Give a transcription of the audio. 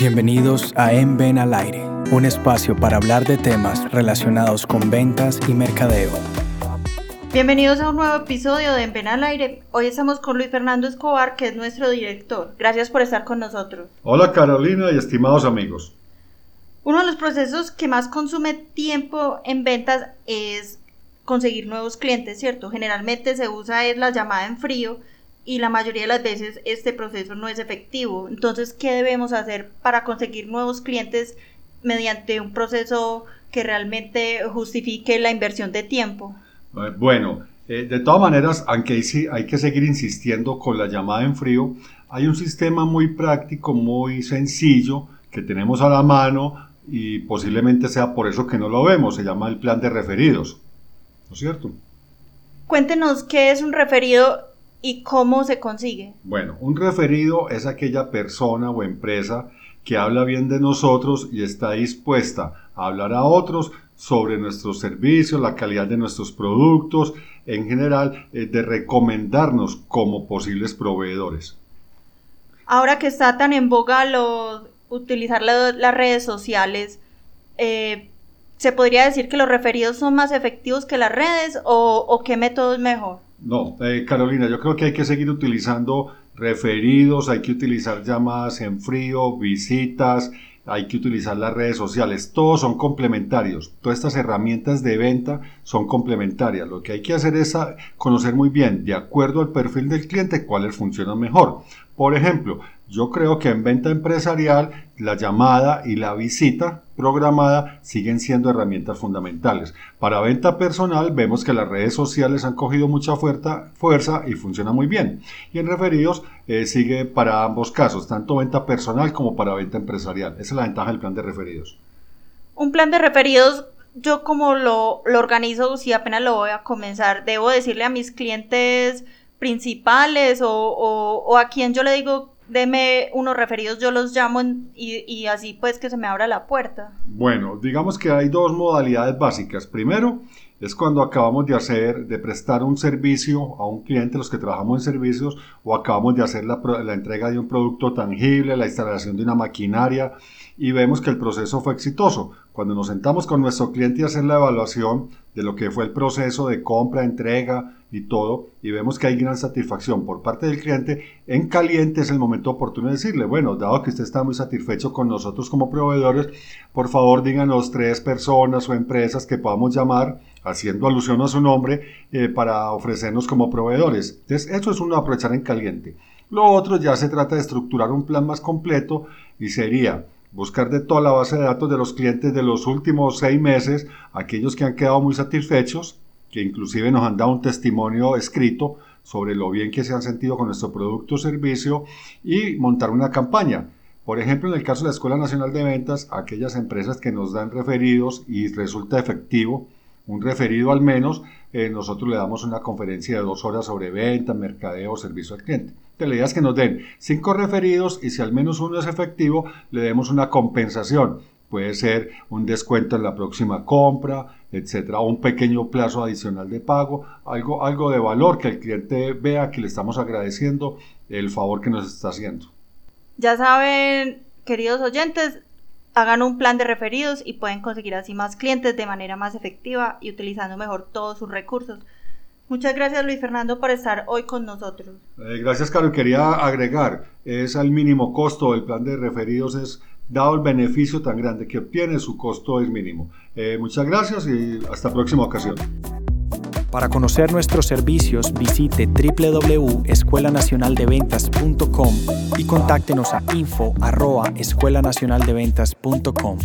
Bienvenidos a En Ven al Aire, un espacio para hablar de temas relacionados con ventas y mercadeo. Bienvenidos a un nuevo episodio de En Ven al Aire. Hoy estamos con Luis Fernando Escobar, que es nuestro director. Gracias por estar con nosotros. Hola Carolina y estimados amigos. Uno de los procesos que más consume tiempo en ventas es conseguir nuevos clientes, ¿cierto? Generalmente se usa es la llamada en frío y la mayoría de las veces este proceso no es efectivo. Entonces, ¿qué debemos hacer para conseguir nuevos clientes mediante un proceso que realmente justifique la inversión de tiempo? Eh, bueno, eh, de todas maneras, aunque hay que seguir insistiendo con la llamada en frío, hay un sistema muy práctico, muy sencillo que tenemos a la mano y posiblemente sea por eso que no lo vemos, se llama el plan de referidos, ¿no es cierto? Cuéntenos qué es un referido ¿Y cómo se consigue? Bueno, un referido es aquella persona o empresa que habla bien de nosotros y está dispuesta a hablar a otros sobre nuestros servicios, la calidad de nuestros productos, en general, eh, de recomendarnos como posibles proveedores. Ahora que está tan en boga lo, utilizar las redes sociales, eh, ¿se podría decir que los referidos son más efectivos que las redes o, o qué método es mejor? No, eh, Carolina, yo creo que hay que seguir utilizando referidos, hay que utilizar llamadas en frío, visitas, hay que utilizar las redes sociales, todos son complementarios, todas estas herramientas de venta son complementarias. Lo que hay que hacer es conocer muy bien, de acuerdo al perfil del cliente, cuáles funcionan mejor. Por ejemplo, yo creo que en venta empresarial la llamada y la visita programada siguen siendo herramientas fundamentales. Para venta personal vemos que las redes sociales han cogido mucha fuerza, y funciona muy bien. Y en referidos eh, sigue para ambos casos, tanto venta personal como para venta empresarial. Esa es la ventaja del plan de referidos. Un plan de referidos yo como lo, lo organizo, si apenas lo voy a comenzar, debo decirle a mis clientes principales o, a quien yo le digo, deme unos referidos, yo los llamo y, y, así pues que se me abra la puerta. Bueno, digamos que hay dos modalidades básicas. Primero, es cuando acabamos de hacer, de prestar un servicio a un cliente, los que trabajamos en servicios, o acabamos de hacer la, entrega de un producto tangible, la instalación de una maquinaria, y vemos que el proceso fue exitoso. Cuando nos sentamos con nuestro cliente y hacer la evaluación de lo que fue el proceso de compra, entrega y todo, y vemos que hay gran satisfacción por parte del cliente, en caliente es el momento oportuno de decirle, bueno, dado que usted está muy satisfecho con nosotros como proveedores, por favor díganos tres personas o empresas que podamos llamar, haciendo alusión a su nombre, eh, para ofrecernos como proveedores. Entonces, eso es un aprovechar en caliente. Lo otro ya se trata de estructurar un plan más completo y sería buscar de toda la base de datos de los clientes de los últimos seis meses, aquellos que han quedado muy satisfechos, que inclusive nos han dado un testimonio escrito sobre lo bien que se han sentido con nuestro producto o servicio y montar una campaña. Por ejemplo, en el caso de la Escuela Nacional de Ventas, aquellas empresas que nos dan referidos y resulta efectivo, un referido al menos, eh, nosotros le damos una conferencia de dos horas sobre venta, mercadeo, servicio al cliente. Te la idea es que nos den cinco referidos y si al menos uno es efectivo, le demos una compensación. Puede ser un descuento en la próxima compra, etcétera, un pequeño plazo adicional de pago, algo, algo de valor que el cliente vea que le estamos agradeciendo el favor que nos está haciendo. Ya saben, queridos oyentes, hagan un plan de referidos y pueden conseguir así más clientes de manera más efectiva y utilizando mejor todos sus recursos. Muchas gracias Luis Fernando por estar hoy con nosotros. Eh, gracias Carlos. Quería agregar, es al mínimo costo del plan de referidos, es dado el beneficio tan grande que obtiene, su costo es mínimo. Eh, muchas gracias y hasta próxima ocasión. Para conocer nuestros servicios, visite www.escuelanacionaldeventas.com y contáctenos a info@escuelanacionaldeventas.com.